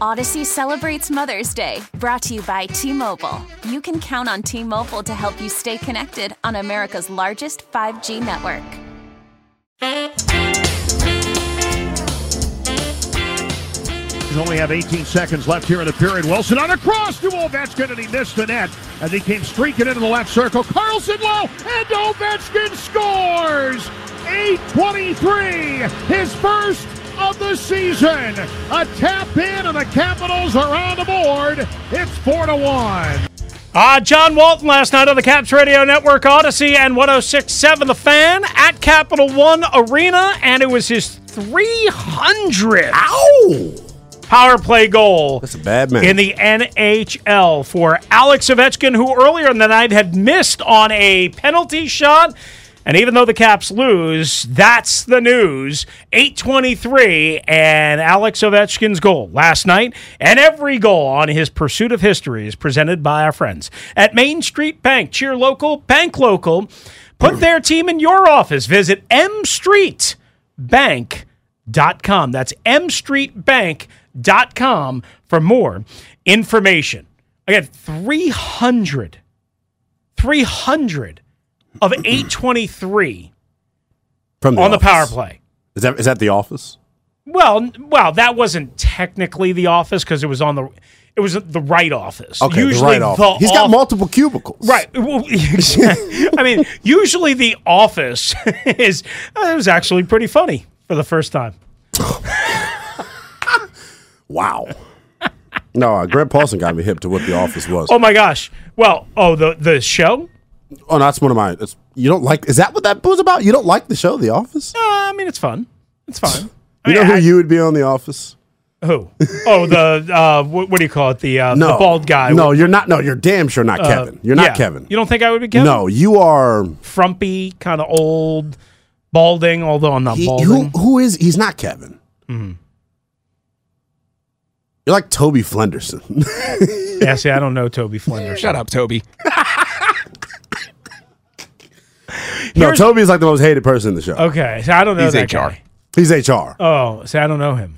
Odyssey celebrates Mother's Day, brought to you by T Mobile. You can count on T Mobile to help you stay connected on America's largest 5G network. We only have 18 seconds left here in the period. Wilson on a cross to Ovechkin, and he missed the net as he came streaking into the left circle. Carlson low, and Ovechkin scores! 8.23, his first of the season. A tap in, and the Capitals are on the board. It's 4 to 1. Uh, John Walton last night on the Caps Radio Network, Odyssey, and 1067 The Fan at Capital One Arena, and it was his 300th Ow! power play goal That's a bad man. in the NHL for Alex Ovechkin, who earlier in the night had missed on a penalty shot. And even though the Caps lose, that's the news. 823 and Alex Ovechkin's goal last night. And every goal on his pursuit of history is presented by our friends at Main Street Bank. Cheer local, bank local. Put their team in your office. Visit mstreetbank.com. That's mstreetbank.com for more information. Again, 300. 300 of 823 From on the power play. Is that is that the office? Well, well, that wasn't technically the office because it was on the it was the right office. Okay, usually the right office. He's got off- multiple cubicles. Right. I mean, usually the office is uh, it was actually pretty funny for the first time. Wow. no, uh, Grant Paulson got me hip to what the office was. Oh my gosh. Well, oh the the show. Oh, no, that's one of my. It's, you don't like? Is that what that was about? You don't like the show, The Office? Uh, I mean, it's fun. It's fine. I You know who I- you would be on The Office? Who? Oh, the uh, what, what do you call it? The uh, No, the bald guy. No, you're not. No, you're damn sure not Uh, Kevin. You're not yeah. Kevin. You don't think I would be Kevin? No, you are. frumpy, kind of old, balding. Although I'm not He, balding. who, who is? He's not Kevin. Mm-hmm. You're like Toby Flenderson. yeah, see, I don't know Toby Flinders. Shut up, Toby. No, Here's- Toby's like the most hated person in the show. Okay, so I don't know He's that HR. guy. He's HR. Oh, see, I don't know him.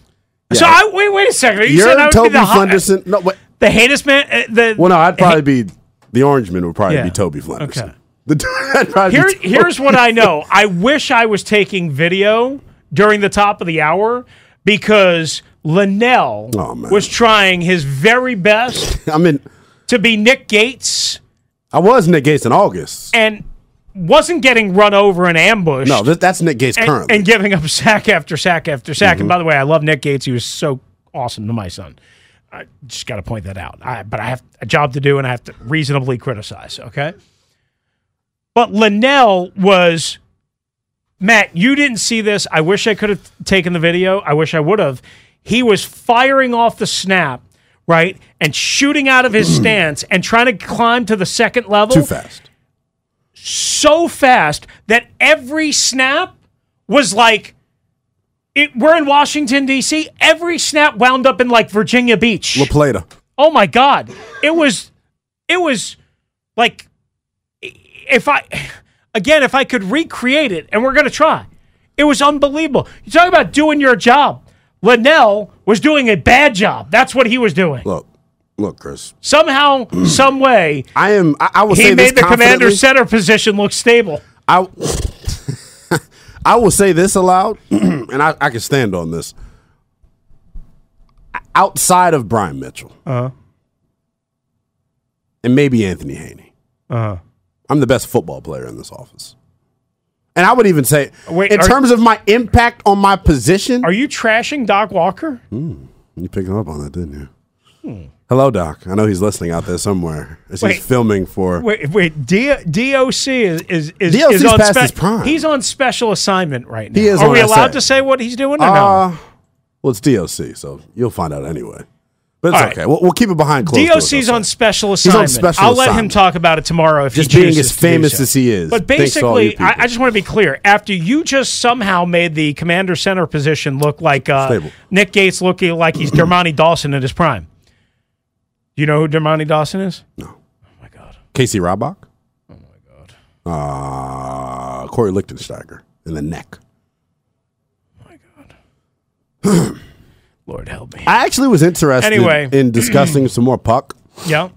So I wait, wait a second. You You're said I would Toby the hot, Flenderson. No, wait. the hatest man. Uh, the Well, no, I'd probably be the orange man would probably Yeah. be Toby Flenderson. Okay. The, Here, Toby. here's what I know. I wish I was taking video during the top of the hour because Lynnell Oh, was trying his very best I mean, to be Nick Gates I was Nick Gates in August. and wasn't getting run over and ambushed. No, that, that's Nick Gates and, currently. and giving up sack after sack after sack. Mm-hmm. And by the way, I love Nick Gates. He was so awesome to my son. I just got to point that out. I, but I have a job to do, and I have to reasonably criticize. Okay. But Lynnell was Matt. You didn't see this. I wish I could have taken the video. I wish I would have. He was firing off the snap. Right and shooting out of his stance and trying to climb to the second level Too fast. So fast that every snap was like it, we're in Washington D.C. Every snap wound up in like Virginia Beach. La Plata. oh my God! It was, it was like if I again if I could recreate it, and we're gonna try. It was unbelievable. You talk about doing your job. Lynnell was doing a bad job. That's what he was doing. Look, look, Chris. Somehow, some way, I am. I, I will he say this made the commander confidently. center position look stable. I, I will say this aloud, and I, I can stand on this. Outside of Brian Mitchell, Uh-huh. and maybe Anthony Haney, Uh-huh. I'm the best football player in this office. And I would even say, Wait, in are- terms of my impact on my position, Are you trashing Doc Walker? you picked up on that, didn't you? Hello, Doc. I know he's listening out there somewhere as Wait. he's filming for. Wait, wait. D- DOC is is is, DOC 's is on past his prime. He's on special assignment right now. He is Are on we allowed SA. to say what he's doing or no? Uh, well, it's DOC, so you'll find out anyway. But it's All right. okay. We'll, we'll keep it behind closed doors, DOC's I'll on special on assignment. special I'll let him talk about it tomorrow if Just he being as famous so. as he is. But Thanks to all you basically, I. I just want to be clear. After you just somehow made the commander center position look like uh, Nick Gates looking like he's Dermontti Dawson in his prime. Do you know who Dermontti Dawson is? No. Oh my god. Casey Rabach. Oh my god. Uh, Kory Lichtensteiger in the neck. Oh my god. Lord help me. I actually was interested Anyway. in discussing some more puck. Yeah.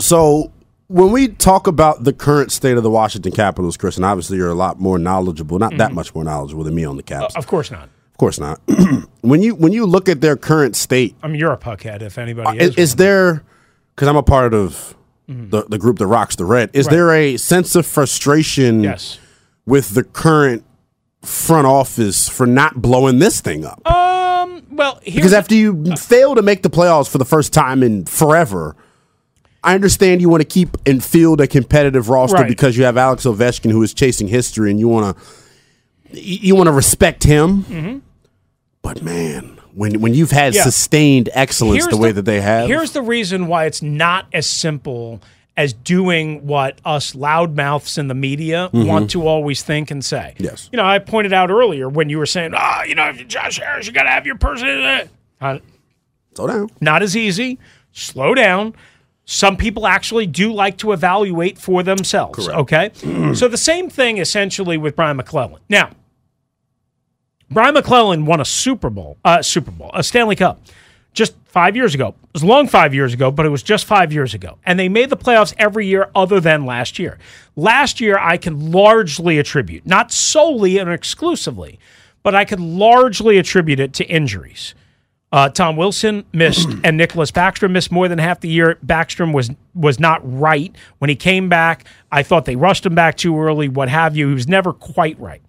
So when we talk about the current state of the Washington Capitals, Chris, and obviously you're a lot more knowledgeable, not Mm-hmm. that much more knowledgeable than me on the Caps. Of course not. Of course not. when you when you look at their current state, I mean, you're a puckhead if anybody Uh, is, is. there because I'm a part of the, the group that rocks the red. Is Mm-hmm. Right. there a sense of frustration yes. with the current front office for not blowing this thing up? Um. Well, Because after you fail to make the playoffs for the first time in forever, I understand you want to keep and field a competitive roster Right. because you have Alex Ovechkin who is chasing history, and you want to you want to respect him. But man, when when you've had Mm-hmm. Yeah. sustained excellence Here's the way that they have, Here's the reason why it's not as simple as doing what us loudmouths in the media want to always think and say. Mm-hmm. Yes. You know, I pointed out earlier when you were saying, ah, you know, if you're Josh Harris, you got to have your person. in Uh, slow down. not as easy. Slow down. Some people actually do like to evaluate for themselves. Okay. so the same thing essentially with Brian MacLellan. Now, Brian MacLellan won a Super Bowl, uh, Super Bowl, a Stanley Cup, just five years ago. It was long five years ago, but it was just five years ago. And they made the playoffs every year other than last year. Last year, I can largely attribute, not solely and exclusively, but I can largely attribute it to injuries. Uh, Tom Wilson missed, and Nicklas Backstrom missed more than half the year. Backstrom was was not right when he came back. I thought they rushed him back too early. What have you? He was never quite right.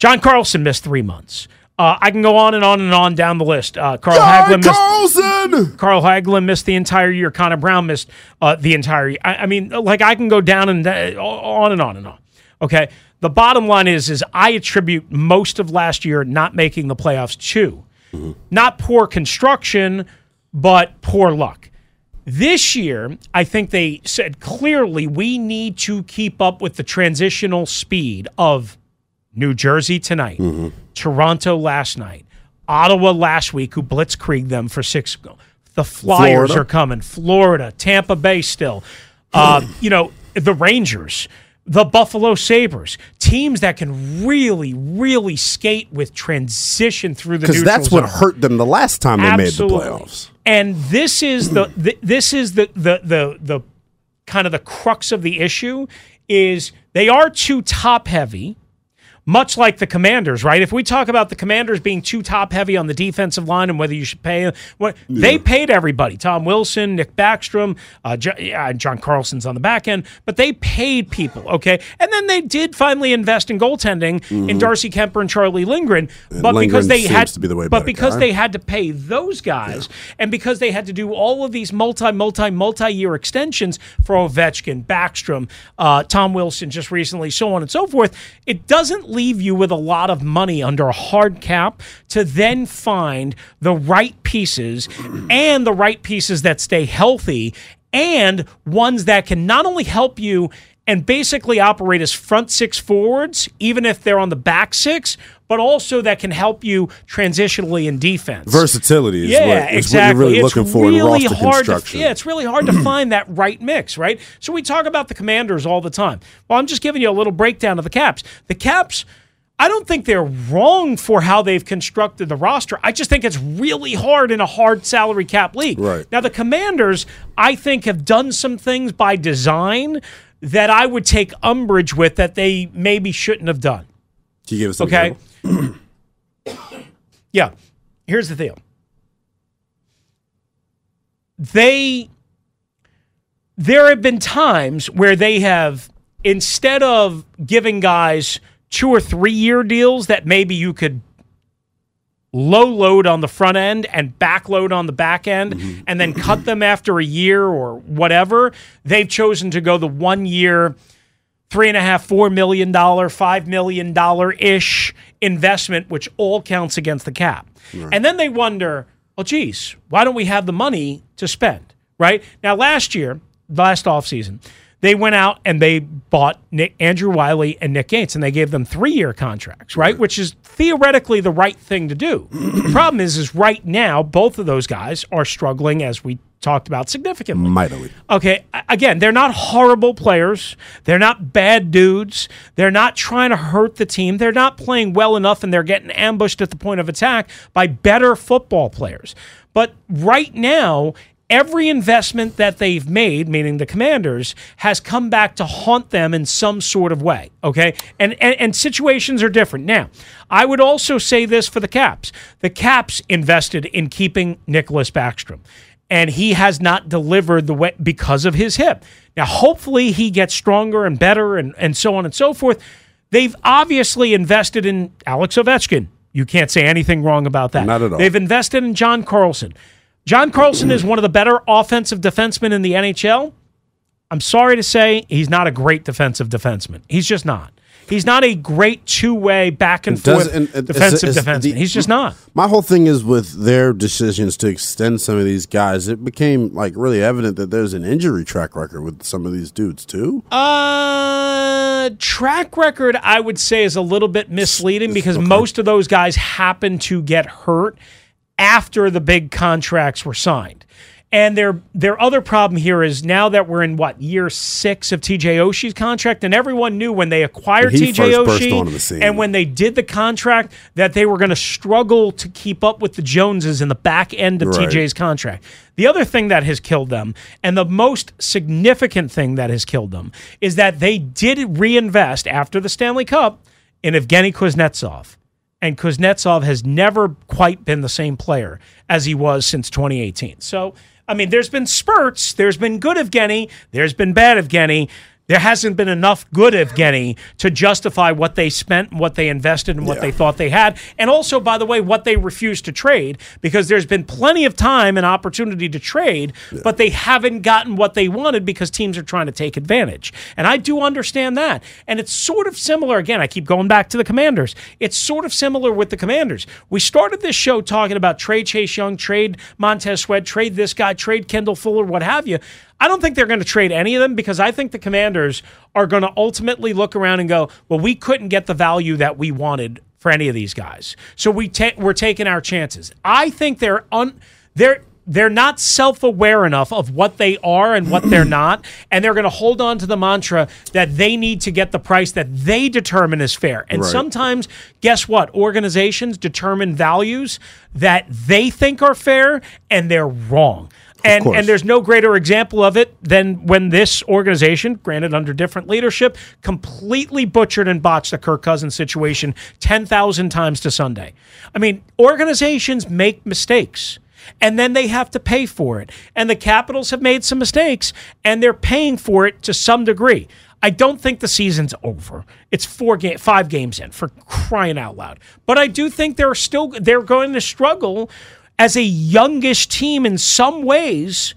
John Carlson missed three months. Uh, I can go on and on and on down the list. Uh, Carl Hagelin missed. Carlson. Carl Hagelin missed the entire year. Connor Brown missed uh, the entire year. I, I mean, like I can go down and uh, on and on and on. Okay. The bottom line is, is I attribute most of last year not making the playoffs to not poor construction, but poor luck. This year, I think they said clearly we need to keep up with the transitional speed of New Jersey tonight, Toronto last night, Ottawa last week, who blitzkrieged them for six. The Flyers Florida. are coming. Florida, Tampa Bay still. Uh, you know, the Rangers, the Buffalo Sabres, teams that can really, really skate with transition through the Because that's what hurt them the last time they Absolutely. made the playoffs. And this is the, the this is the, the the the kind of the crux of the issue is they are too top heavy much like the commanders, right? If we talk about the commanders being too top heavy on the defensive line and whether you should pay, what they paid everybody. Tom Wilson, Nick Backstrom, uh, Jo- yeah, John Carlson's on the back end, but they paid people, okay? And then they did finally invest in goaltending in Darcy Kuemper and Charlie Lindgren, but because they had to be the way but because they had to pay those guys and because they had to do all of these multi, multi, multi year extensions for Ovechkin, Backstrom, uh, Tom Wilson just recently, so on and so forth, it doesn't leave you with a lot of money under a hard cap to then find the right pieces and the right pieces that stay healthy and ones that can not only help you and basically operate as front six forwards, even if they're on the back six, but also that can help you transitionally in defense. Versatility is, yeah, what, is exactly. what you're really it's looking for in roster hard construction. To, yeah, it's really hard to find that right mix, right? So we talk about the Commanders all the time. Well, I'm just giving you a little breakdown of the Caps. The Caps. I don't think they're wrong for how they've constructed the roster. I just think it's really hard in a hard salary cap league. Right. Now, the Commanders, I think, have done some things by design that I would take umbrage with that they maybe shouldn't have done. Can you give us Okay. yeah. Here's the deal. They there have been times where they have instead of giving guys two or three year deals that maybe you could low load on the front end and back load on the back end mm-hmm. and then cut them after a year or whatever, they've chosen to go the one year three and a half, four million dollar, five million dollar ish investment, which all counts against the cap. And then they wonder, well, geez, why don't we have the money to spend? Right now, last year, last offseason, they went out and they bought Nick, Andrew Wylie and Nick Gates, and they gave them three-year contracts, right? Which is theoretically the right thing to do. the problem is, is right now both of those guys are struggling, as we talked about significantly. Mightily. Okay, again, they're not horrible players. They're not bad dudes. They're not trying to hurt the team. They're not playing well enough and they're getting ambushed at the point of attack by better football players. But right now, every investment that they've made, meaning the commanders, has come back to haunt them in some sort of way. Okay. And, and, and situations are different. Now, I would also say this for the Caps the Caps invested in keeping Nicklas Backstrom and he has not delivered the way because of his hip. Now, hopefully, he gets stronger and better, and, and so on and so forth. They've obviously invested in Alex Ovechkin. You can't say anything wrong about that. Not at all. They've invested in John Carlson. John Carlson is one of the better offensive defensemen in the NHL. I'm sorry to say he's not a great defensive defenseman. He's just not. He's not a great two way back and forth and- and- defensive is- is defenseman. the- He's just not. My whole thing is with their decisions to extend some of these guys. It became like really evident that there's an injury track record with some of these dudes too. Uh, track record, I would say, is a little bit misleading because most of those guys happen to get hurt after the big contracts were signed. And their their other problem here is now that we're in what year six of TJ Oshie's contract, and everyone knew when they acquired When TJ Oshie onto the scene. and when they did the contract that they were going to struggle to keep up with the Joneses in the back end of Right. TJ's contract. The other thing that has killed them, and the most significant thing that has killed them, is that they did reinvest after the Stanley Cup in Evgeny Kuznetsov. And Kuznetsov has never quite been the same player as he was since 2018. So, I mean, there's been spurts. There's been good Evgeny. There's been bad Evgeny. There hasn't been enough good Evgeny to justify what they spent, and what they invested, and what they thought they had. And also, by the way, what they refused to trade, because there's been plenty of time and opportunity to trade, but they haven't gotten what they wanted because teams are trying to take advantage. And I do understand that. And it's sort of similar. Again, I keep going back to the commanders. It's sort of similar with the commanders. We started this show talking about trade Chase Young, trade Montez Sweat, trade this guy, trade Kendall Fuller, what have you. I don't think they're going to trade any of them because I think the commanders are going to ultimately look around and go, well, we couldn't get the value that we wanted for any of these guys. So we ta- we're taking our chances. I think they're un- they're they're not self-aware enough of what they are and what they're not and they're going to hold on to the mantra that they need to get the price that they determine is fair and Right. sometimes guess what organizations determine values that they think are fair and they're wrong and and there's no greater example of it than when this organization, granted under different leadership, completely butchered and botched the Kirk Cousins situation 10,000 times to Sunday. I mean, organizations make mistakes and then they have to pay for it. And the Capitals have made some mistakes and they're paying for it to some degree. I don't think the season's over. It's four game, five games in for crying out loud. But I do think they're still they're going to struggle as a youngish team in some ways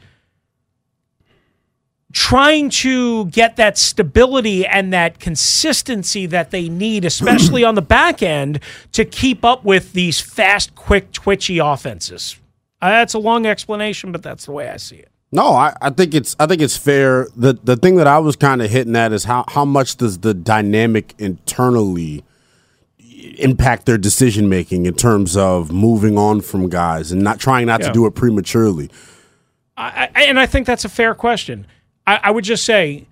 trying to get that stability and that consistency that they need, especially on the back end, to keep up with these fast, quick, twitchy offenses. Uh, that's a long explanation, but that's the way I see it. No, I, I think it's I think it's fair. The the thing that I was kind of hitting at is how how much does the dynamic internally impact their decision making in terms of moving on from guys and not trying not Yeah. to do it prematurely. I, I, and I think that's a fair question. I, I would just say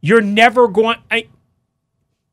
you're never going. I,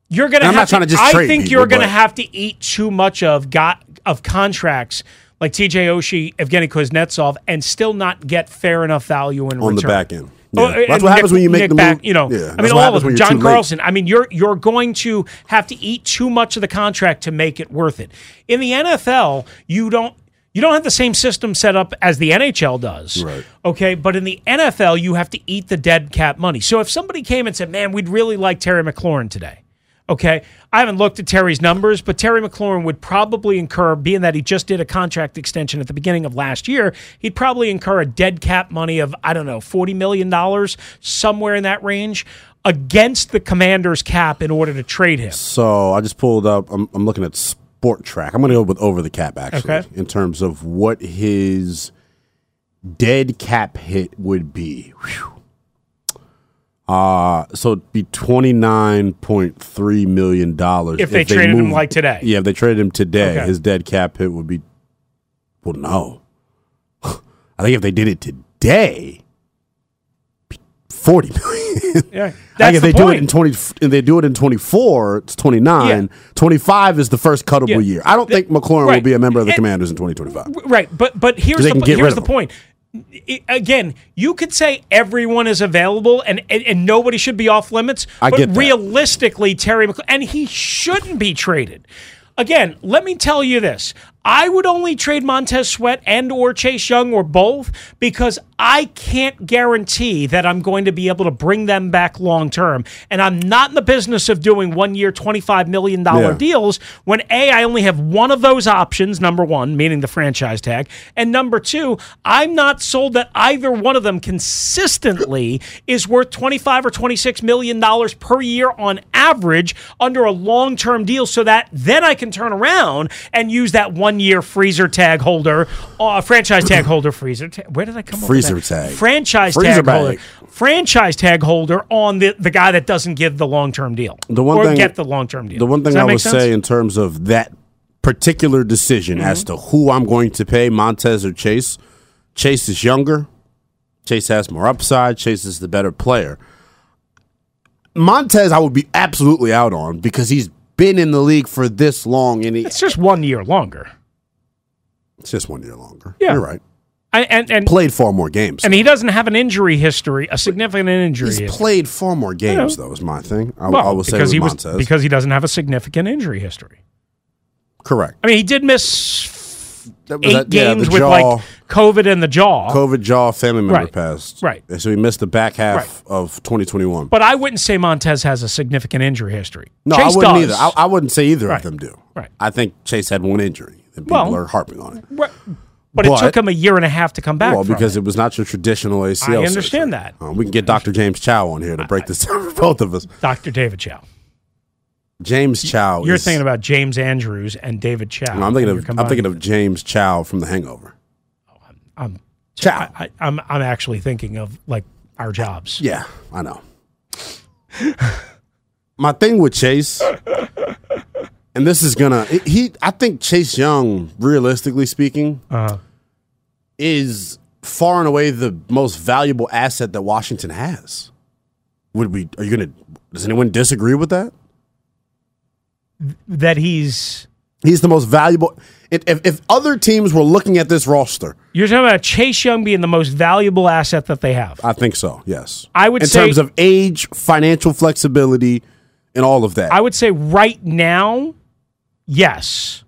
you're to. I'm have not trying to just I think people, you're but- have to eat too much of got of contracts like T.J. Oshie, Evgeny Kuznetsov, and still not get fair enough value in On the return. back end. Oh, Yeah. and That's what happens Nick- when you make Nick the back, move. You know, Yeah, I mean, all of them. John too late. Carlson. I mean, you're you're going to have to eat too much of the contract to make it worth it. In the NFL, you don't. You don't have the same system set up as the NHL does. Right. Okay. But in the NFL, you have to eat the dead cap money. So if somebody came and said, man, we'd really like Terry McLaurin today. Okay. I haven't looked at Terry's numbers, but Terry McLaurin would probably incur, being that he just did a contract extension at the beginning of last year, he'd probably incur a dead cap money of, I don't know, $40 million, somewhere in that range, against the commander's cap in order to trade him. So I just pulled up. I'm, I'm looking at Spotrac. I'm going to go with over the cap actually Okay. in terms of what his dead cap hit would be. Whew. Uh so it'd be twenty nine point three million dollars If they traded him like today. Yeah, if they traded him today, Okay. his dead cap hit would be. Well, no. I think if they did it today, forty million. Yeah, like that's if the they do it in 20 if they do it in 24 it's 29 Yeah. 25 is the first cuttable Yeah. year i don't think mclaurin will be a member of the And- commanders in 2025 Right, but but here's the here's the point. Again, you could say everyone is available and, and, and nobody should be off limits. I but get that. realistically, Terry McLaurin, and he shouldn't be traded. Again, let me tell you this. I would only trade Montez Sweat and or Chase Young or both because I can't guarantee that I'm going to be able to bring them back long term. And I'm not in the business of doing one year, $25 million Yeah. deals when A, I only have one of those options, number one, meaning the franchise tag. And number two, I'm not sold that either one of them consistently is worth 25 or 26 million dollars per year on average under a long-term deal so that then I can turn around and use that one-year freezer tag holder, uh, franchise tag holder freezer. Ta- where did I come Freezer tag. Franchise Freezer tag bag. holder. Franchise tag holder on the, the guy that doesn't give the long-term deal. The one or thing- get the long-term deal. the one thing i would sense? Mm-hmm. say in terms of that particular decision as to who i'm going to pay montez or chase chase is younger chase has more upside chase is the better player montez i would be absolutely out on because he's been in the league for this long and he, It's just one year longer. It's just one year longer Yeah. you're right I, and and played far more games and he doesn't have an injury history, a significant injury. He's history. played far more games, though. Is my thing. I, well, I will say because he was Montez. because he doesn't have a significant injury history. correct. I mean, he did miss That eight that- yeah, games the with jaw, like COVID in the jaw. COVID jaw family member Right. passed. Right. So he missed the back half of 2021. But I wouldn't say Montez has a significant injury history. no, Chase I wouldn't does. either. I, I wouldn't say either Right. of them do. Right. I think Chase had one injury, and people Well, are harping on it. Right. But, it took him a year and a half to come back. Well, because it. it was not your traditional ACL. I understand surgery. that. Uh, we can get Dr. James Chow on here to break this down for both of us. Dr. David Chao. James Chow. You're is- thinking about James Andrews and David Chow. No, I'm thinking of. I'm thinking of James Chow from The Hangover. I'm Chow. I, I'm I'm actually thinking of like our jobs. Yeah, I know. My thing with Chase, and this is gonna he. I think Chase Young, realistically speaking, Uh-huh. is far and away the most valuable asset that Washington has. Would we? Are you gonna? Does anyone disagree with that? That he's He's the most valuable. If, if, other teams were looking at this roster, you're talking about Chase Young being the most valuable asset that they have. I think so. Yes, I would in say- terms of age, financial flexibility, and all of that. I would say right now, yes.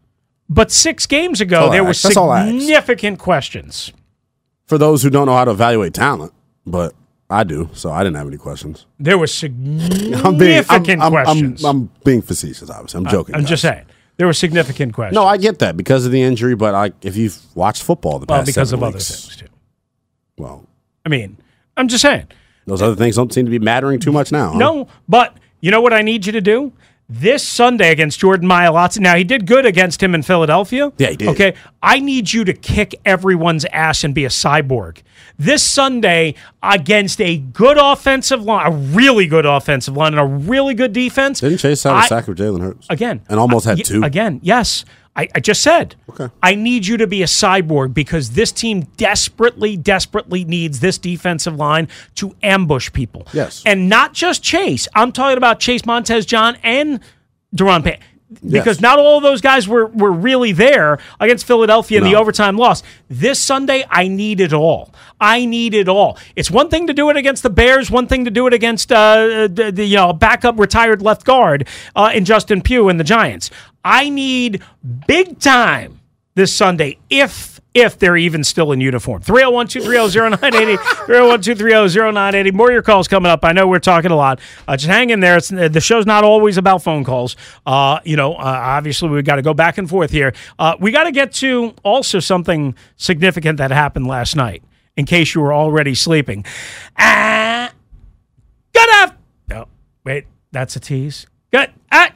But six games ago, there were ask. That's all I ask. significant questions. for those who don't know how to evaluate talent, but I do, so I didn't have any questions. There were significant I'm being, I'm, I'm, questions. I'm being facetious, obviously. I'm uh, joking. I'm guys. just saying. There were significant questions. No, I get that because of the injury, but I, if you've watched football the well, past because of seven other things, too. well, I mean, I'm just saying. those other things don't seem to be mattering too much now. huh? No, but you know what I need you to do? This Sunday against Jordan Mailata. Now, he did good against him in Philadelphia. Yeah, he did. Okay. I need you to kick everyone's ass and be a cyborg. This Sunday against a good offensive line, a really good offensive line, and a really good defense. didn't Chase have a I- sack with Jalen Hurts Again. and almost had two? Again, yes. I, I just said. Okay. I need you to be a cyborg because this team desperately, desperately needs this defensive line to ambush people. Yes. And not just Chase. I'm talking about Chase Montez John and Daron Payne. Because Yes. not all of those guys were, were really there against Philadelphia in the overtime loss. This Sunday, I need it all. I need it all. It's one thing to do it against the Bears, one thing to do it against uh, the, the you know backup retired left guard uh, in Justin Pugh and the Giants. I need big time this Sunday if if they're even still in uniform. 301-230-0980, 301-230-0980. More of your calls coming up. I know we're talking a lot. Uh, just hang in there. It's, the show's not always about phone calls. Uh, you know, uh, obviously we've got to go back and forth here. Uh, we got to get to also something significant that happened last night, in case you were already sleeping. Uh, good af- No, wait, that's a tease. Good. Uh,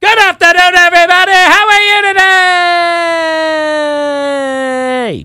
good afternoon, everybody. How are you today? Yay!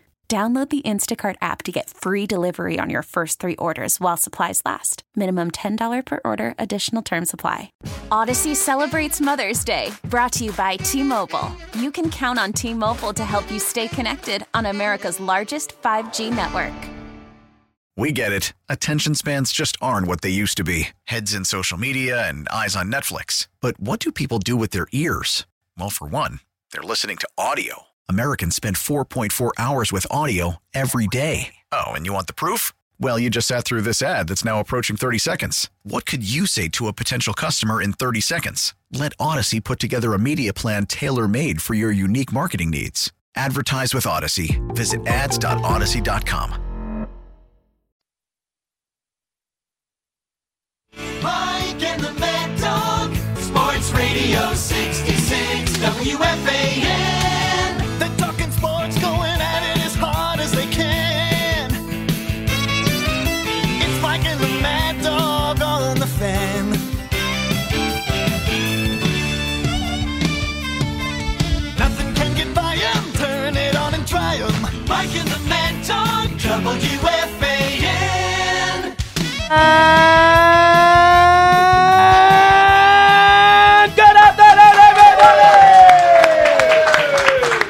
Download the Instacart app to get free delivery on your first three orders while supplies last. Minimum $10 per order, additional term supply. Odyssey celebrates Mother's Day, brought to you by T Mobile. You can count on T Mobile to help you stay connected on America's largest 5G network. We get it. Attention spans just aren't what they used to be heads in social media and eyes on Netflix. But what do people do with their ears? Well, for one, they're listening to audio. Americans spend 4.4 hours with audio every day. Oh, and you want the proof? Well, you just sat through this ad that's now approaching 30 seconds. What could you say to a potential customer in 30 seconds? Let Odyssey put together a media plan tailor made for your unique marketing needs. Advertise with Odyssey. Visit ads.odyssey.com. Mike and the Mad Dog. Sports Radio 66 And good afternoon, everybody!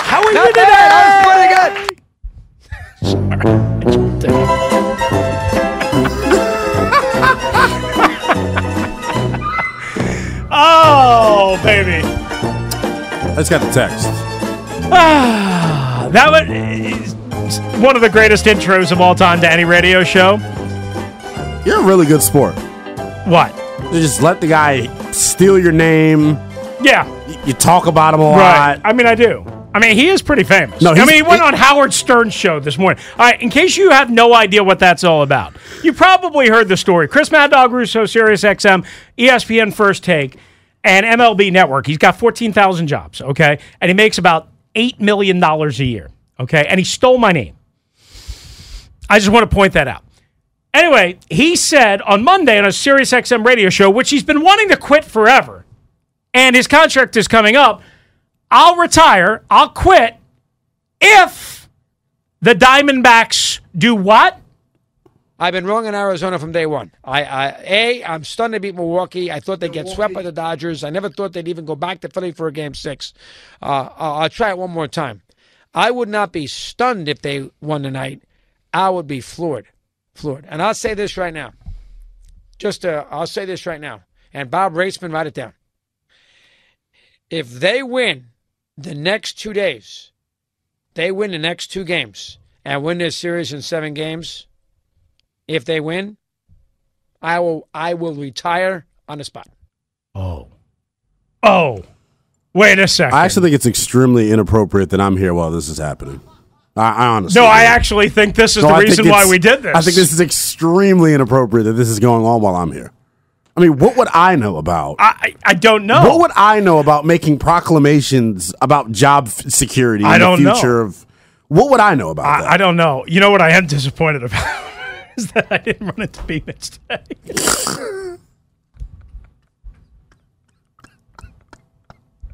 How are you Not today? bad. That was pretty good. Oh, baby. I just got the text. Ah, that was eh, one of the greatest intros of all time to any radio show. You're a really good sport. What? You just let the guy steal your name. Yeah, You talk about him a right. lot. I mean, I do. I mean, he is pretty famous. No, I mean, he went he- on Howard Stern's show this morning. All right, in case you have no idea what that's all about, you probably heard the story. Chris Mad Dog Russo, Sirius XM, ESPN First Take, and MLB Network. He's got 14,000 jobs, okay? And he makes about $8 million a year, okay? And he stole my name. I just want to point that out. Anyway, he said on Monday on a Sirius XM radio show, which he's been wanting to quit forever, and his contract is coming up. I'll retire, I'll quit if the Diamondbacks do what? I've been wrong in Arizona from day one. I, I, a, I'm stunned to beat Milwaukee. I thought they'd get swept by the Dodgers. I never thought they'd even go back to Philly for a game six. Uh, I'll, I'll try it one more time. I would not be stunned if they won tonight. I would be floored, floored. And I'll say this right now. Just, uh, I'll say this right now. And Bob Raissman, write it down. If they win the next two days, they win the next two games and win this series in seven games. If they win, I will I will retire on the spot. Oh. Oh. Wait a second. I actually think it's extremely inappropriate that I'm here while this is happening. I, I honestly. no, I actually think this is No, the I reason why we did this. I think this is extremely inappropriate that this is going on while I'm here. I mean, what would I know about? I, I I don't know. What would I know about making proclamations about job f- security I in don't the know. future of? What would I know about that? I, I don't know. You know what I am disappointed about is that I didn't run into Bemis today.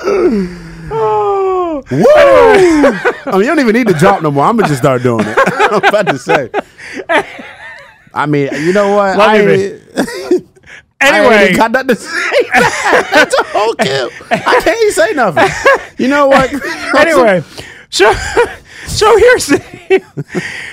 oh. Woo! I mean, you don't even need to drop no more. I'm gonna just start doing it. I'm about to say. I mean, you know what? Love I, you, ain't- I Anyway, got nothing to say. That's a whole kill. I can't even say nothing. You know what? anyway, so so here's the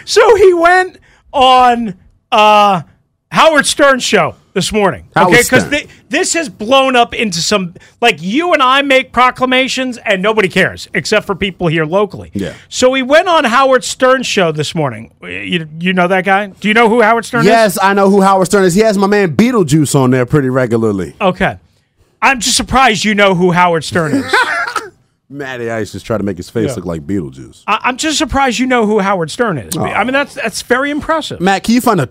so he went on uh Howard Stern show this morning. Howard okay, because. This has blown up into some like you and I make proclamations and nobody cares except for people here locally. Yeah. So we went on Howard Stern's show this morning. You, you know that guy? Do you know who Howard Stern is? Yes, I know who Howard Stern is. He has my man Beetlejuice on there pretty regularly. Okay. I'm just surprised you know who Howard Stern is. Matty Ice just tried to make his face Yeah. look like Beetlejuice. I- I'm just surprised you know who Howard Stern is. Oh. I mean, that's that's very impressive. Matt, can you find a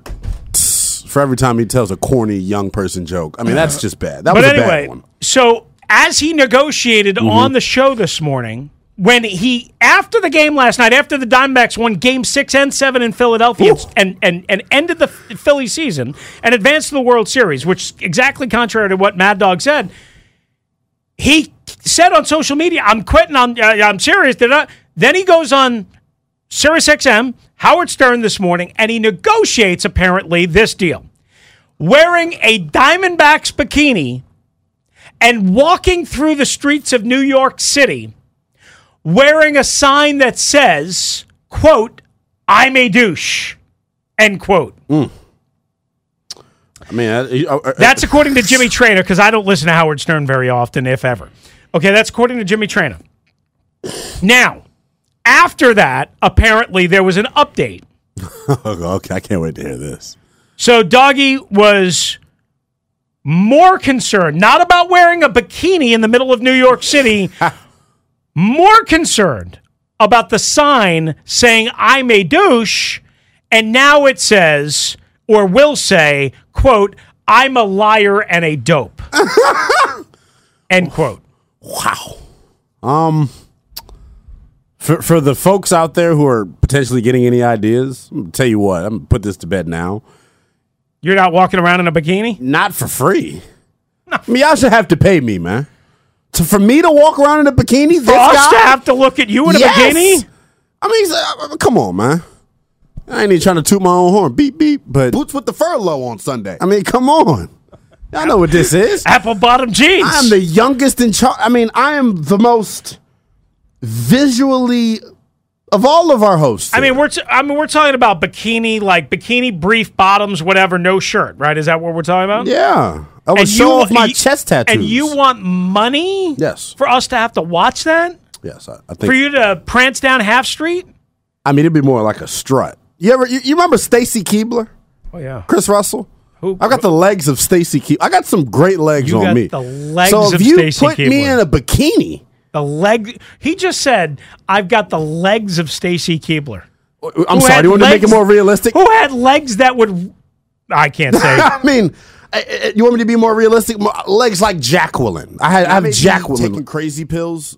for every time he tells a corny young person joke? I mean, that's just bad. That but was a anyway, bad one. so as he negotiated on the show this morning, when he after the game last night, after the Diamondbacks won Game Six and Seven in Philadelphia, and and and ended the Philly season and advanced to the World Series, which is exactly contrary to what Mad Dog said. He said on social media, "I'm quitting. I'm uh, I'm serious." Then he goes on Sirius XM, Howard Stern this morning, and he negotiates apparently this deal. Wearing a Diamondbacks bikini and walking through the streets of New York City wearing a sign that says, quote, I'm a douche, end quote. I mean, uh, uh, uh, That's according to Jimmy Traina, because I don't listen to Howard Stern very often, if ever. Okay, that's according to Jimmy Traina. Now, after that, apparently there was an update. okay, I can't wait to hear this. So Doggy was more concerned, not about wearing a bikini in the middle of New York City, more concerned about the sign saying I'm a douche, and now it says, or will say, quote, I'm a liar and a dope. End quote. Wow. Um, for for the folks out there who are potentially getting any ideas, I'm gonna tell you what, I'm gonna put this to bed now. You're not walking around in a bikini? Not for free. I mean, y'all should have to pay me, man. To, for me to walk around in a bikini, For this us guy? to have to look at you in a bikini? I mean, uh, come on, man. I ain't even trying to toot my own horn. Beep beep. But Boots with the furlough on Sunday. I mean, come on. Y'all know what this is. Apple bottom jeans. I am the youngest in charge. I mean, I am the most visually of all of our hosts. I mean, we're t- I mean we're talking about bikini, like bikini brief bottoms, whatever, no shirt, right? Is that what we're talking about? yeah, I would And show you- off my you- chest tattoos. And you want money? Yes. For us to have to watch that? Yes, I, I For you to prance down Half Street? I mean, it'd be more like a strut. You ever? You, you remember Stacy Keibler, Oh yeah. Chris Russell? Who- I got the legs of Stacy Keibler. I got some great legs You on got me. the legs so if you Stacey put me in a bikini, The leg. He just said, "I've got the legs of Stacy Keibler." Uh, I'm Who sorry. Do you want to make it more realistic? Who had legs that would? I can't say. I mean, I- I- you want me to be more realistic? Legs like Jacqueline. I had I have Jacqueline. taking crazy pills.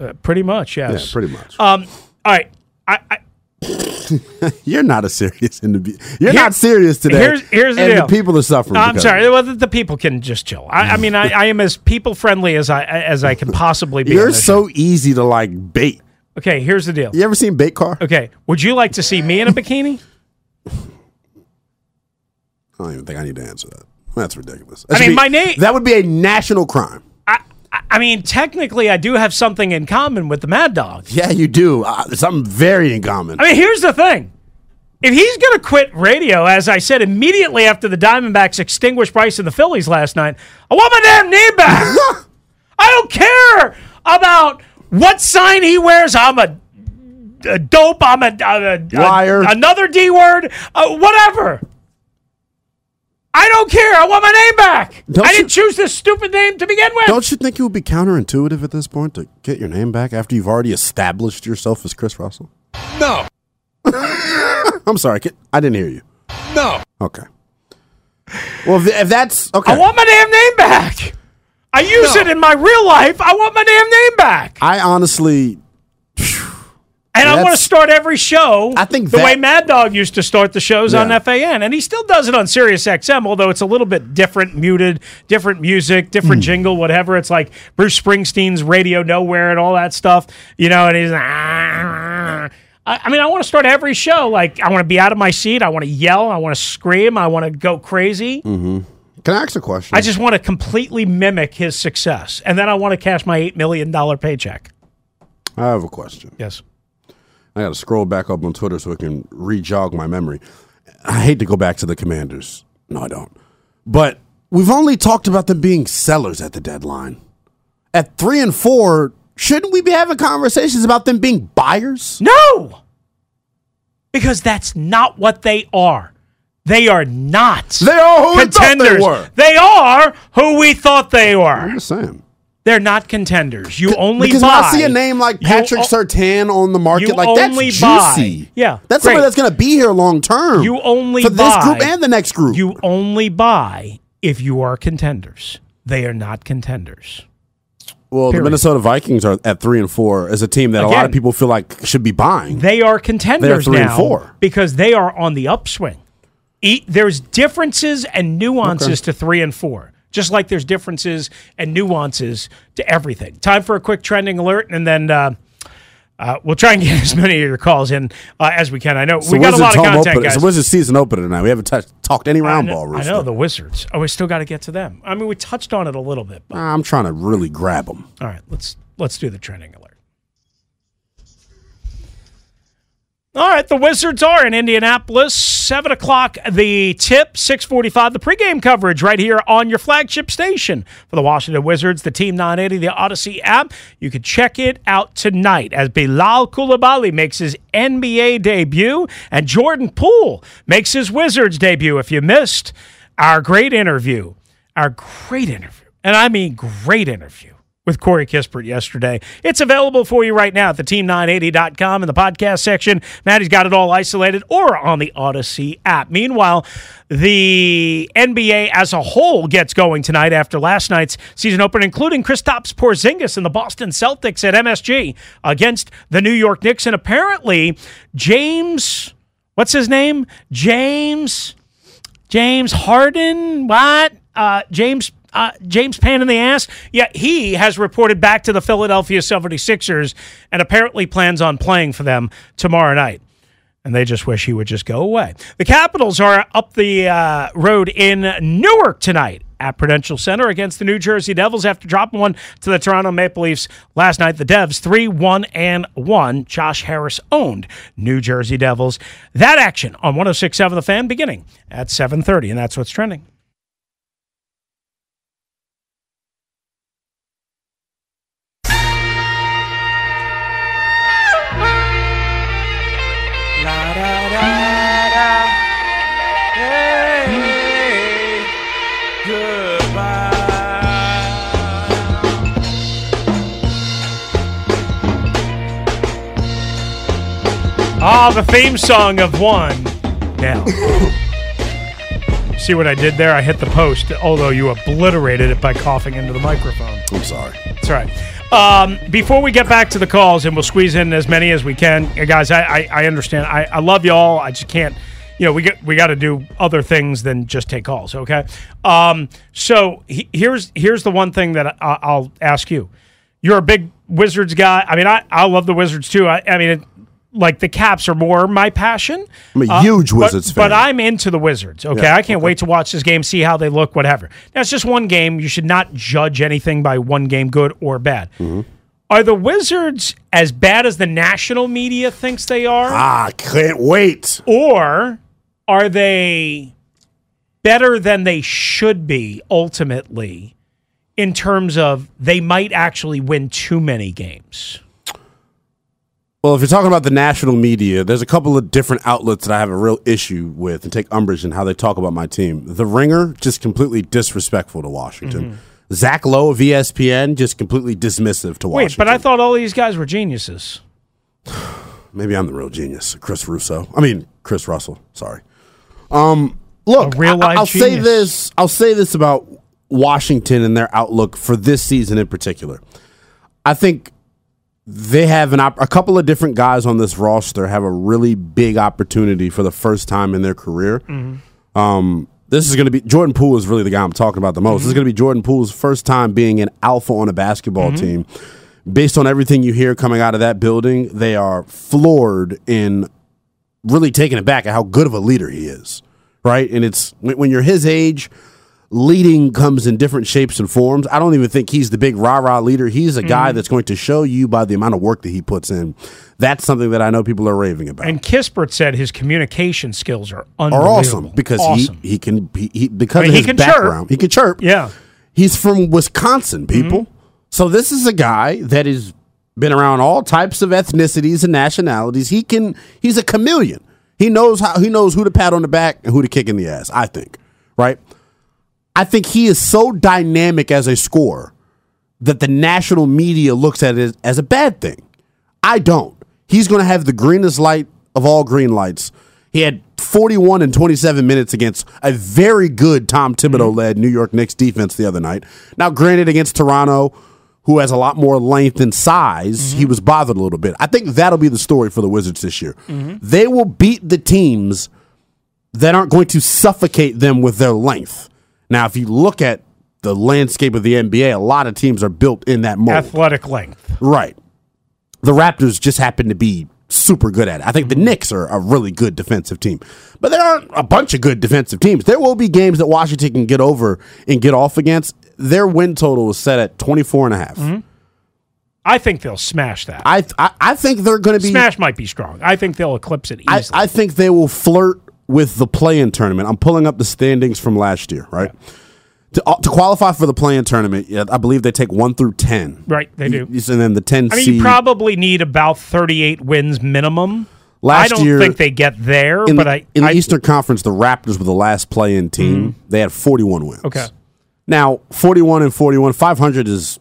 Uh, pretty much, yeah, yes. pretty much. Um. All right. I, I, You're not a serious interview. You're Here- not serious today. here's- here's the and deal. the people are suffering. I'm sorry. Well, the, the people can just chill. I, I mean, I, I am as people friendly as I as I can possibly be. You're this show. so easy to like bait. okay. Here's the deal. You ever seen bait car? Okay. Would you like to see me in a bikini? I don't even think I need to answer that. That's ridiculous. I That should mean, be- my name- That would be a national crime. I, mean, technically, I do have something in common with the Mad Dog. Yeah, you do. Uh, something very in common. I mean, here's the thing. If he's going to quit radio, as I said immediately after the Diamondbacks extinguished Bryce and the Phillies last night, I want my damn name back. I don't care about what sign he wears. I'm a, a dope. I'm a, a, a- Liar. another D word. Uh, whatever. I don't care. I want my name back. Don't I didn't choose this stupid name to begin with. Don't you think it would be counterintuitive at this point to get your name back after you've already established yourself as Chris Russell? No, I'm sorry, kid. I didn't hear you. no. Okay. Well, if, if that's okay, I want my damn name back. I use No. it in my real life. I want my damn name back. I honestly, And I want to start every show I think the that- way Mad Dog used to start the shows on Yeah. FAN. And he still does it on Sirius XM, although it's a little bit different, muted, different music, different jingle, whatever. It's like Bruce Springsteen's Radio Nowhere and all that stuff, you know, and he's. I, I mean, I want to start every show. Like, I want to be out of my seat. I want to yell. I want to scream. I want to go crazy. Mm-hmm. can I ask a question? I just want to completely mimic his success. And then I want to cash my $8 million paycheck. I have a question. Yes. I got to scroll back up on Twitter so I can re-jog my memory. I hate to go back to the Commanders. No, I don't. But we've only talked about them being sellers at the deadline. At three and four, shouldn't we be having conversations about them being buyers? No, because that's not what they are. They are not. They are who we thought they contenders. were. They are who we thought they I'm were. just saying. They're not contenders. You only because buy. when I see a name like Patrick o- Surtain on the market, like that's juicy. buy- yeah, that's great. somebody that's going to be here long term. You only for this buy- group and the next group. You only buy if you are contenders. They are not contenders. well, the. Minnesota Vikings are at three and four as a team that a lot of people feel like should be buying. They are contenders three and now four. because they are on the upswing. E- there's differences and nuances to three and four, just like there's differences and nuances to everything. Time for a quick trending alert, and then uh, uh, we'll try and get as many of your calls in uh, as we can. I know It's we got a lot of content, opener. guys. The Wizards season opener tonight. We haven't touched, talked any round know, ball. I know the Wizards. Oh, we still got to get to them. I mean, we touched on it a little bit. But, I'm trying to really grab them. all right, let's let's do the trending alert. All right, the Wizards are in Indianapolis. Seven o'clock, the tip. Six forty-five, the pregame coverage right here on your flagship station for the Washington Wizards, the Team 980, the Odyssey app. You can check it out tonight as Bilal Coulibaly makes his NBA debut and Jordan Poole makes his Wizards debut. If you missed our great interview, our great interview, and I mean great interview with Corey Kispert yesterday. It's available for you right now at the team980.com in the podcast section. Maddie's got it all isolated or on the Odyssey app. Meanwhile, the NBA as a whole gets going tonight after last night's season opener, including Kristaps Porzingis and the Boston Celtics at MSG against the New York Knicks. And apparently, James, what's his name? James. James Harden, what? Uh, James uh, James Pan in the ass? Yeah, he has reported back to the Philadelphia 76ers and apparently plans on playing for them tomorrow night. And they just wish he would just go away. The Capitals are up the uh, road in Newark tonight at Prudential Center against the New Jersey Devils after dropping one to the Toronto Maple Leafs last night. The Devs 3 1 and 1. Josh Harris owned New Jersey Devils. That action on 1067 The Fan beginning at 7:30 and that's what's trending. The theme song of one. Now, see what I did there? I hit the post, although you obliterated it by coughing into the microphone. I'm sorry. That's right. Um, before we get back to the calls, and we'll squeeze in as many as we can, guys. I, I, I understand. I, I love y'all. I just can't. You know, we get we got to do other things than just take calls. Okay. Um, so he, here's here's the one thing that I, I'll ask you. You're a big Wizards guy. I mean, I, I love the Wizards too. I, I mean, it, like the Caps are more my passion. I'm a Uh, huge Wizards but fan. But I'm into the Wizards. Okay, Yeah, I can't wait to watch this game, see how they look, whatever. Now it's just one game. You should not judge anything by one game, good or bad. Mm-hmm. Are the Wizards as bad as the national media thinks they are, Ah, can't wait. or are they better than they should be ultimately? In terms of they might actually win too many games. Well, if you're talking about the national media, there's a couple of different outlets that I have a real issue with and take umbrage in how they talk about my team. The Ringer, just completely disrespectful to Washington. Mm-hmm. Zach Lowe of ESPN, just completely dismissive to Washington. Wait, but I thought all these guys were geniuses. Maybe I'm the real genius, Chris Russo. I mean, Chris Russell. Sorry. Um, look, real I, life I'll say this. I'll say this about Washington and their outlook for this season in particular. I think they have an op- a couple of different guys on this roster have a really big opportunity for the first time in their career. Mm-hmm. Um, this is going to be Jordan Poole is really the guy I'm talking about the most. This is mm-hmm. going to be Jordan Poole's first time being an alpha on a basketball mm-hmm. team. Based on everything you hear coming out of that building, they are floored in really taken aback at how good of a leader he is. Right, and it's when when you're his age, leading comes in different shapes and forms. I don't even think he's the big rah rah leader. He's a guy mm-hmm. that's going to show you by the amount of work that he puts in. That's something that I know people are raving about. And Kispert said his communication skills are are awesome because awesome. he he can he, he because I mean, of he his chirp. background he can chirp. Yeah. He's from Wisconsin, people. Mm-hmm. So this is a guy that has been around all types of ethnicities and nationalities. He can he's a chameleon. He knows how he knows who to pat on the back and who to kick in the ass, I think. Right? I think he is so dynamic as a scorer that the national media looks at it as a bad thing. I don't. He's going to have the greenest light of all green lights. He had 41 and 27 minutes against a very good Tom Thibodeau led mm-hmm. New York Knicks defense the other night. Now, granted, against Toronto, who has a lot more length and size, he mm-hmm. was bothered a little bit. I think that'll be the story for the Wizards this year. Mm-hmm. They will beat the teams that aren't going to suffocate them with their length. Now, if you look at the landscape of the NBA, a lot of teams are built in that mold. Athletic length. Right. The Raptors just happen to be super good at it. I think the mm-hmm. Knicks are a really good defensive team. But there aren't a bunch of good defensive teams. There will be games that Washington can get over and get off against. Their win total was set at 24 and a half. Mm-hmm. I think they'll smash that. I, I I think they're going to be smash might be strong. I think they'll eclipse it I. I think they will flirt with the play-in tournament. I'm pulling up the standings from last year, right? To, uh, to qualify for the play-in tournament, yeah, I believe they take one through ten. right, they do. And then the ten I mean, seed. you probably need about 38 wins minimum. Last I don't year- think they get there, in but the, I in I, the Eastern Conference, the Raptors were the last play-in team. They had 41 wins. Okay. Now, 41 and 41, 500 is.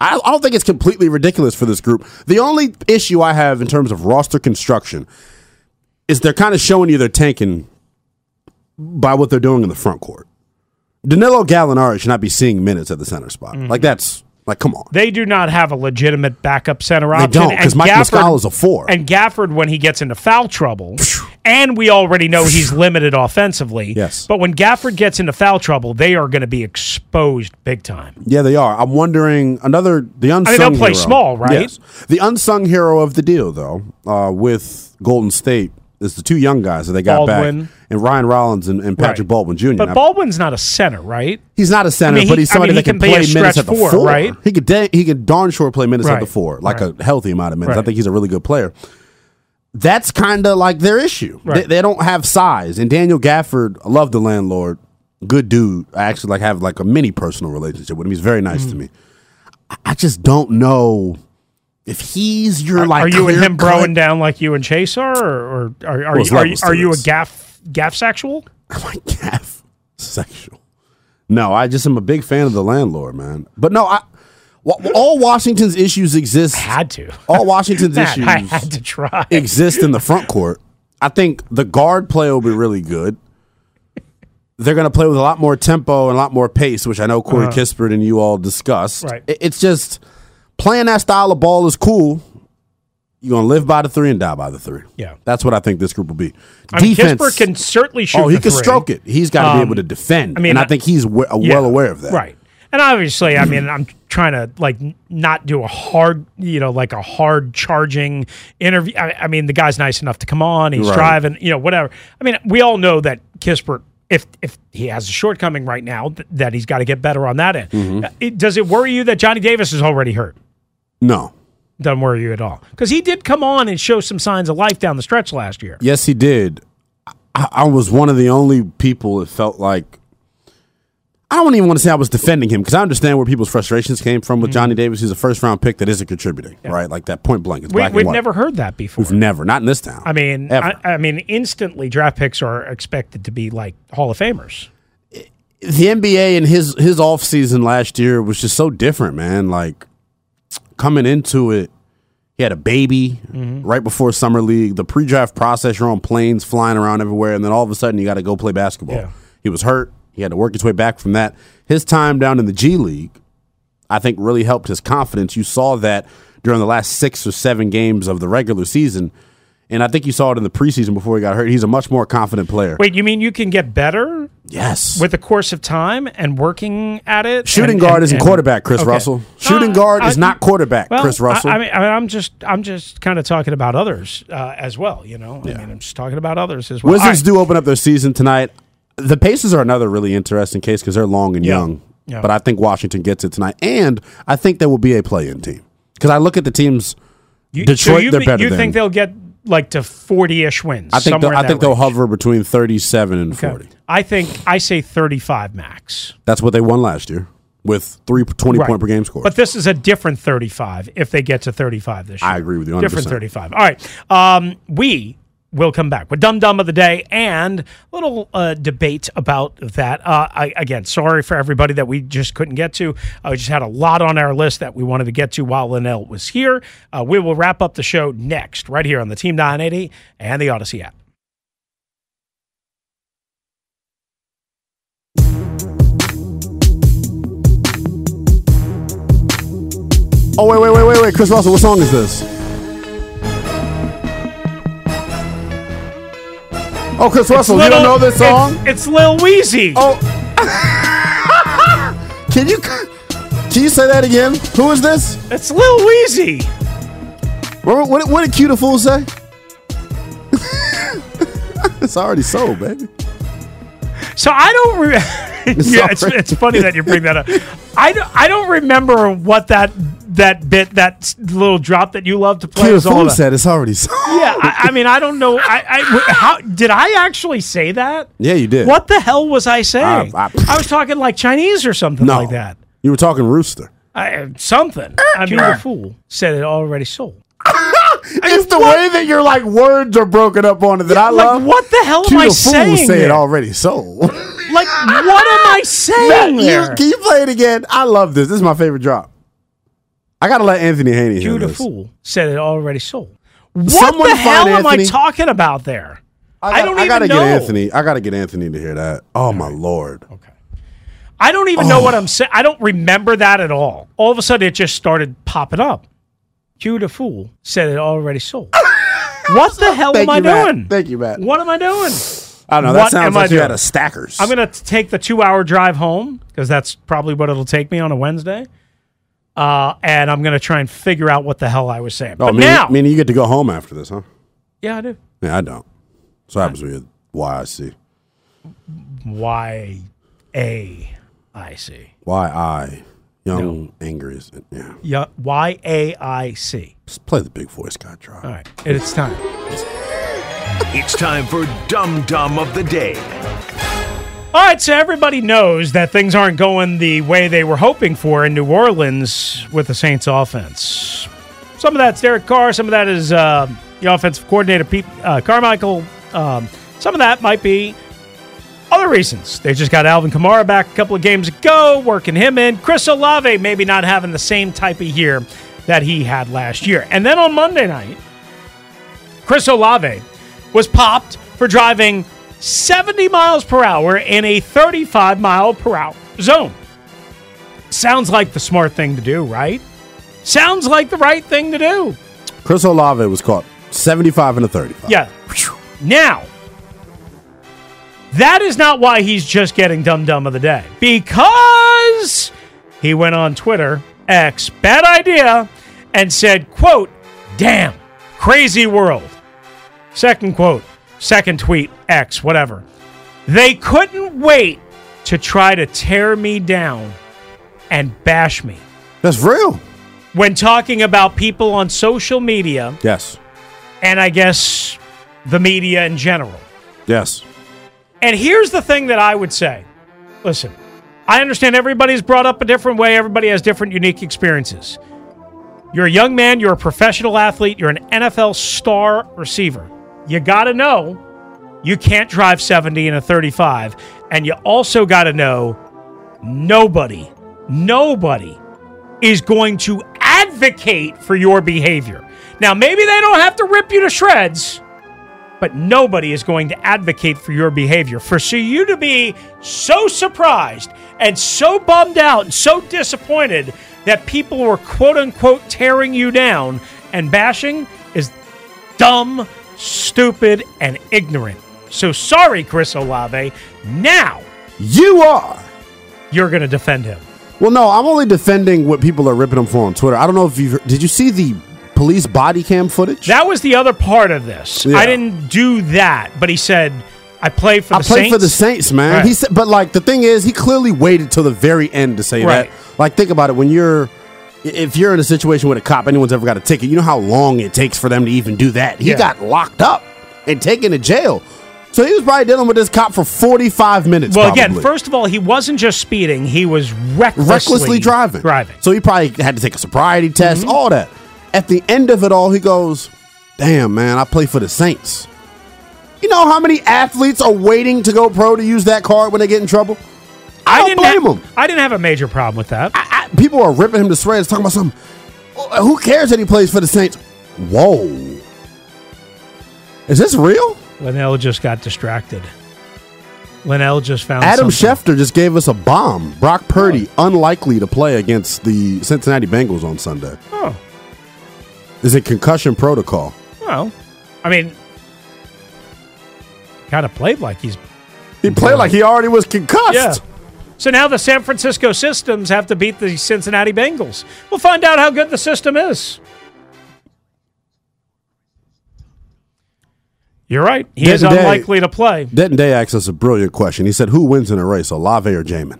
I, I don't think it's completely ridiculous for this group. The only issue I have in terms of roster construction is they're kind of showing you they're tanking by what they're doing in the front court. Danilo Gallinari should not be seeing minutes at the center spot. Mm-hmm. Like that's like come on. They do not have a legitimate backup center option. They don't, and 'cause Mike Gafford- Muscala is a four. And Gafford, when he gets into foul trouble, and we already know he's limited offensively. Yes. But when Gafford gets into foul trouble, they are going to be exposed big time. Yeah, they are. I'm wondering another the unsung. they'll play hero- small, right? Yes. The unsung hero of the deal, though, uh, with Golden State is the two young guys that they got Baldwin. back, and Ryan Rollins and, and Patrick Right. Baldwin Jr. But Now, Baldwin's not a center, right? he's not a center, I mean, but he- he's I somebody mean, he that can, can be a play minutes stretch at the four, four. right? He could da- he could darn sure play minutes at the Right. four, like a healthy amount of minutes. I Right. think he's a really good player. That's kind of like their issue. They, Right. they don't have size. And Daniel Gafford, I love the landlord, good dude. I actually like have like a mini personal relationship with him. He's very nice to Mm. me. I- I just don't know if he's your like. are you and him clear-cut- broing down like you and Chase are, or, or are, are, Well, you, are, you, are you a gaff gaff sexual? Am I gaff sexual? No, I just am a big fan of the landlord, man. But no, I all Washington's issues exist. I Had to. All Washington's issues I had to try. exist in the front court. I think the guard play will be really good. They're going to play with a lot more tempo and a lot more pace, which I know Corey Uh-huh. Kispert and you all discussed. Right. It's just playing that style of ball is cool. You're going to live by the three and die by the three. Yeah. That's what I think this group will be. I mean, Kispert can certainly shoot. Oh, he the can three. stroke it. He's got to be Um, able to defend. I mean, and I I- think he's w- Yeah, well aware of that. Right. And obviously, I mean, I'm trying to like n- not do a hard, you know, like a hard charging interview. I, I mean, the guy's nice enough to come on. He's Right. driving, you know, whatever. I mean, we all know that Kispert, if if he has a shortcoming right now, th- that he's got to get better on that end. Mm-hmm. Uh, It, does it worry you that Johnny Davis is already hurt? No. Doesn't worry you at all because he did come on and show some signs of life down the stretch last year. Yes, he did. I, I was one of the only people that felt like I don't even want to say I was defending him because I understand where people's frustrations came from Mm-hmm. with Johnny Davis. He's a first round pick that isn't contributing, right? Like that point blank. It's We, black we've never heard that before. We've never, not in this town. I mean, I, I mean, instantly draft picks are expected to be like Hall of Famers. the NBA and his his off season last year was just so different, man. Like coming into it, he had a baby Mm-hmm. right before summer league. The pre-draft process, you're on planes flying around everywhere, and then all of a sudden you got to go play basketball. Yeah. He was hurt. He had to work his way back from that. His time down in the G League, I think, really helped his confidence. You saw that during the last six or seven games of the regular season. And I think you saw it in the preseason before he got hurt. He's a much more confident player. Wait, you mean you can get better yes. with the course of time and working at it? Shooting and- guard and- isn't and- quarterback, Chris Okay. Russell. Shooting Uh, guard I- is not quarterback, well, Chris Russell. I, I mean, I mean, I'm just, I'm just kind of talking about others uh, as well. You know, I mean, I'm just talking about others as well. Wizards All do open up their season tonight. The Pacers are another really interesting case because they're long and Yeah. young. Yeah. But I think Washington gets it tonight, and I think there will be a play-in team because I look at the teams. You, Detroit, so you, they're better you than. think they'll get like to 40-ish wins? I think they'll, I think they'll range. hover between thirty-seven and Okay. forty. I think I say 35 max. That's what they won last year with three 20 Right. point per game scores. But this is a different 35 if they get to 35 this year. I agree with you 100%. Different 35. All right. Um, we we'll come back with Dum Dum of the Day and a little uh, debate about that. Uh, I, again, sorry for everybody that we just couldn't get to. Uh, we just had a lot on our list that we wanted to get to while Lynnell was here. Uh, we will wrap up the show next, right here on the Team 980 and the Odyssey app. Oh wait, wait, wait, wait, wait, Chris Russell, what song is this? Oh, Chris Russell, you don't know this song? It's, it's Lil Weezy. Oh, can you can you say that again? Who is this? It's Lil Weezy. What, what, what did Q the Fool say? it's already sold, baby. So I don't. Re- yeah, it's, it's funny that you bring that up. I don't, I don't remember what that that bit that little drop that you love to play Q Fool said it's already sold. Yeah, I, I mean, I don't know. I, I how did I actually say that? Yeah, you did. What the hell was I saying? I- I, was talking like Chinese or something No, like that. You were talking rooster. I, something. I mean, the fool said it already sold. It's the way that your like words are broken up on it that I like, love. what the hell Q am I the Fool saying? say it already sold. Like, what am I saying Matt, you, can you play it again? I love this. This is my favorite drop. I gotta let Anthony Haney hear Q the fool said it already sold. What Someone the hell am I talking about there? I, got- don't I even gotta know. get Anthony. I gotta get Anthony to hear that. Oh my lord. Okay. I don't even know what oh. I'm saying. I don't remember that at all. All of a sudden, it just started popping up. Q the fool said it already sold. what the hell Thank am I you, Matt. doing? Thank you, Matt. What am I doing? I don't know. That What sounds am I like you had a stackers. I'm going to take the two hour drive home because that's probably what it'll take me on a Wednesday. Uh, and I'm going to try and figure out what the hell I was saying. Oh, but meaning, now, meaning you get to go home after this, huh? yeah, I do. Yeah, I don't. So happens with YIC. Y A I C. Y I. Young, angry. Is, yeah. Yeah, Y A I C. Just play the big voice guy drop. All right, it's time. It's time for Dum Dum of the Day. All right, so everybody knows that things aren't going the way they were hoping for in New Orleans with the Saints offense. Some of that's Derek Carr, some of that is uh, the offensive coordinator, Pete uh, Carmichael. Um, some of that might be other reasons. They just got Alvin Kamara back a couple of games ago, working him in. Chris Olave maybe not having the same type of year that he had last year. And then on Monday night, Chris Olave was popped for driving 70 miles per hour in a 35 mile per hour zone. Sounds like the smart thing to do, right? Sounds like the right thing to do. Chris Olave was caught 75 and a 35. Yeah. Now, that is not why he's just getting dumb dumb of the day. Because he went on Twitter, X, bad idea, and said, quote, damn, crazy world. Second quote, second tweet, X, whatever. They couldn't wait to try to tear me down and bash me. That's real. When talking about people on social media, Yes. and I guess the media in general. Yes. And here's the thing that I would say listen, I understand everybody's brought up a different way, everybody has different unique experiences. You're a young man, you're a professional athlete, you're an NFL star receiver. You got to know you can't drive 70 in a 35. And you also got to know nobody, nobody is going to advocate for your behavior. Now, maybe they don't have to rip you to shreds, but nobody is going to advocate for your behavior. For so you to be so surprised and so bummed out and so disappointed that people were quote unquote tearing you down and bashing is dumb, stupid, and ignorant. So sorry, Chris Olave. Now You are. you're going to defend him. Well, no, I'm only defending what people are ripping him for on Twitter. I don't know if you did. You see the police body cam footage? That was the other part of this. Yeah. I didn't do that, but he said, I play for the Saints. I play Saints. for the Saints, man. Right. He said, but like the thing is, he clearly waited till the very end to say Right. that. Like, think about it when you're. If you're in a situation with a cop, anyone's ever got a ticket, you know how long it takes for them to even do that. He Yeah. got locked up and taken to jail. So he was probably dealing with this cop for 45 minutes. Well, probably. again, first of all, he wasn't just speeding; he was recklessly, recklessly driving. Driving. So he probably had to take a sobriety test, Mm-hmm. all that. At the end of it all, he goes, "Damn, man, I play for the Saints." You know how many athletes are waiting to go pro to use that card when they get in trouble? I, don't didn't blame have, him. I didn't have a major problem with that. I, people are ripping him to shreds, talking about something. "Oh, Who cares that he plays for the Saints? Whoa. Is this real? Lynnell just got distracted. Lynnell just found Adam something. Schefter just gave us a bomb. Brock Purdy unlikely to play against the Cincinnati Bengals on Sunday. Oh, Is it concussion protocol? well, I mean, kind of played like he's He played like he already was concussed. Yeah. So now the San Francisco systems have to beat the Cincinnati Bengals. We'll find out how good the system is. You're right. He is Day day- unlikely to play. Denton Day asked us a brilliant question. He said, "Who wins in a race, Olave or Jamin?"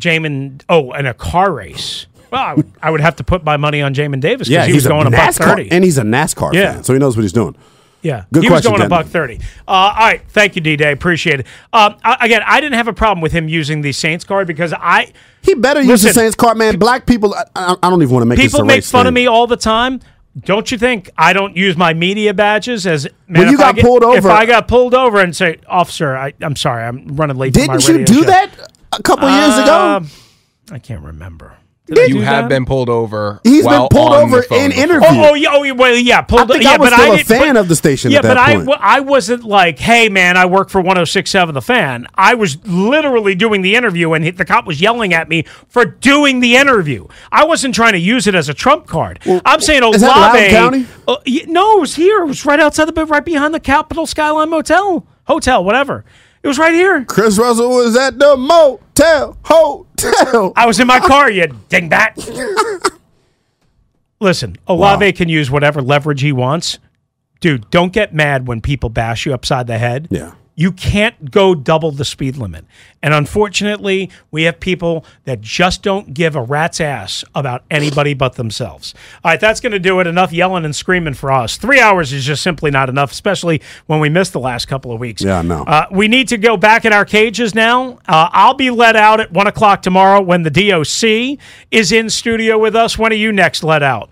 Jamin, oh, in a car race. Well, I would, I would have to put my money on Jamin Davis because Yeah, he he's was going a NASCAR, thirty. and he's a NASCAR Yeah. fan, so he knows what he's doing. Yeah, Good he question, was going a Denton. buck thirty. Uh, all right, thank you, D Day. Appreciate it. Um, I, again, I didn't have a problem with him using the Saints card because I He better use the Saints card, man. Black people, I, I don't even want to make people make fun of me all the time. Don't you think I don't use my media badges as man, When you if I got get- pulled over? If I got pulled over and say, "Officer, I, I'm sorry, I'm running late." Didn't you do show." that a couple years ago? Um, I can't remember. Did You have that? been pulled over. He's been pulled on over in before. interview. Oh, oh, yeah, oh, yeah, well, yeah, pulled. I think yeah, I was but still a fan but- of the station Yeah, at that but I, point. w- I wasn't like, hey, man, I work for 106.7 The Fan. I was literally doing the interview, and he- the cop was yelling at me for doing the interview. I wasn't trying to use it as a trump card. I'm saying Olave. is that Loudoun County? Uh, no, it was here. It was right outside the, right behind the Capitol Skyline Motel, hotel, whatever. It was right here. Chris Russell was at the motel, hotel. I was in my car, you dingbat. Listen, Olave can use whatever leverage he wants. Dude, don't get mad when people bash you upside the head. Yeah. You can't go double the speed limit. And unfortunately, we have people that just don't give a rat's ass about anybody but themselves. All right, that's going to do it. Enough yelling and screaming for us. Three hours is just simply not enough, especially when we missed the last couple of weeks. Yeah, I know. Uh, we need to go back in our cages now. Uh, I'll be let out at 1 o'clock tomorrow when the DOC is in studio with us. When are you next let out?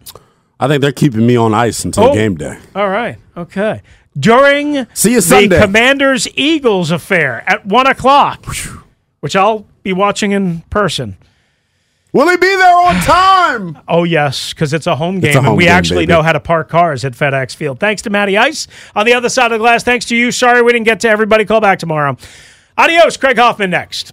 I think they're keeping me on ice until Oh. game day. All right. Okay. During See you the Commanders Eagles affair at 1 o'clock, which I'll be watching in person. Will he be there on time? Oh, yes, because it's a home game, a home and we game, actually baby. know how to park cars at FedEx Field. Thanks to Matty Ice. On the other side of the glass, thanks to you. Sorry we didn't get to everybody. Call back tomorrow. Adios. Craig Hoffman next.